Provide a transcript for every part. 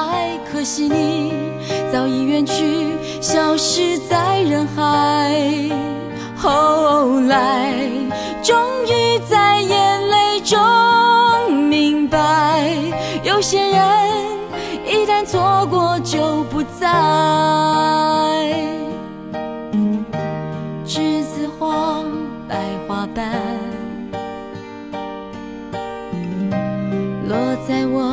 爱，可惜你早已远去，消失在人海。后来，终于在眼泪中明白，有些人一旦错过就不再。栀子花白花瓣，落在我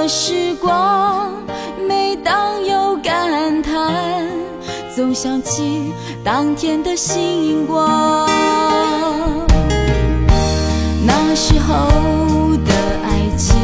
的时光，每当有感叹，总想起当天的星光。那时候的爱情，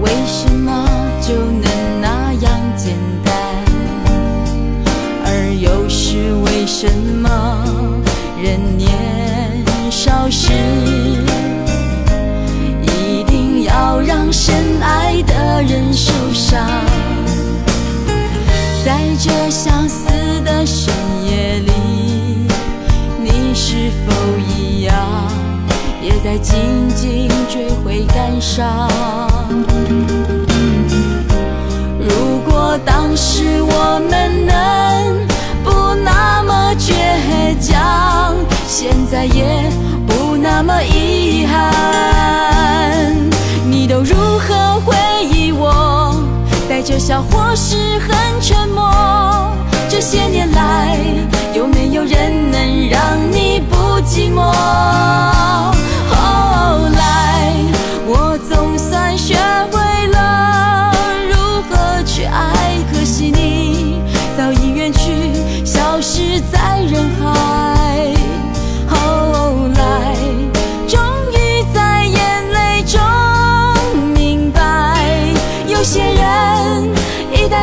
为什么就能那样简单？而又是为什么人年少时，让深爱的人受伤？在这相思的深夜里。你是否一样，也在静静追悔感伤？笑或是很沉默？这些年来，有没有人能让你不寂寞？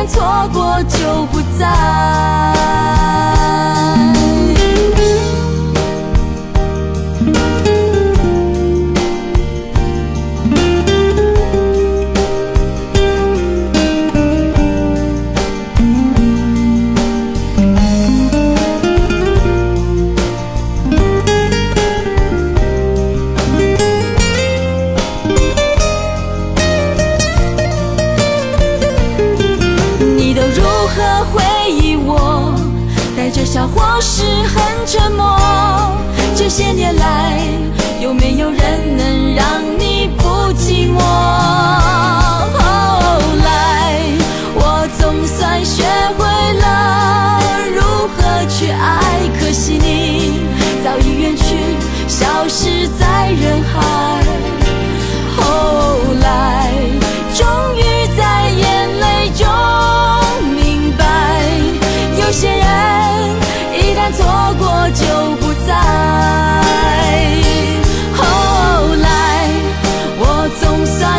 错过就不再。回忆我带着笑，或是很沉默。这些年来有没有人？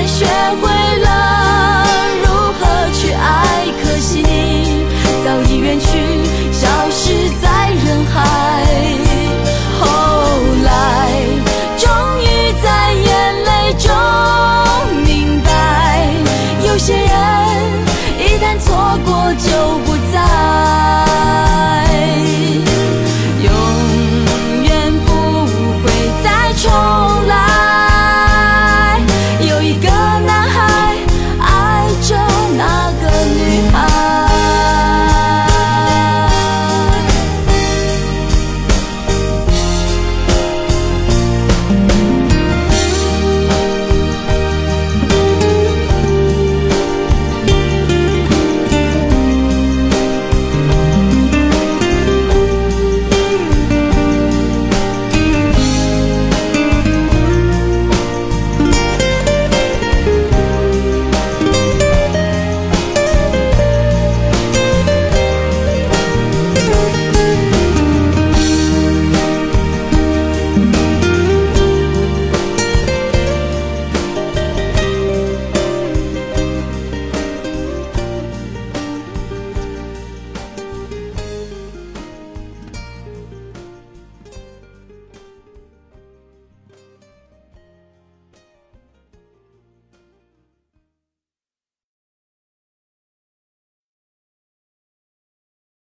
学会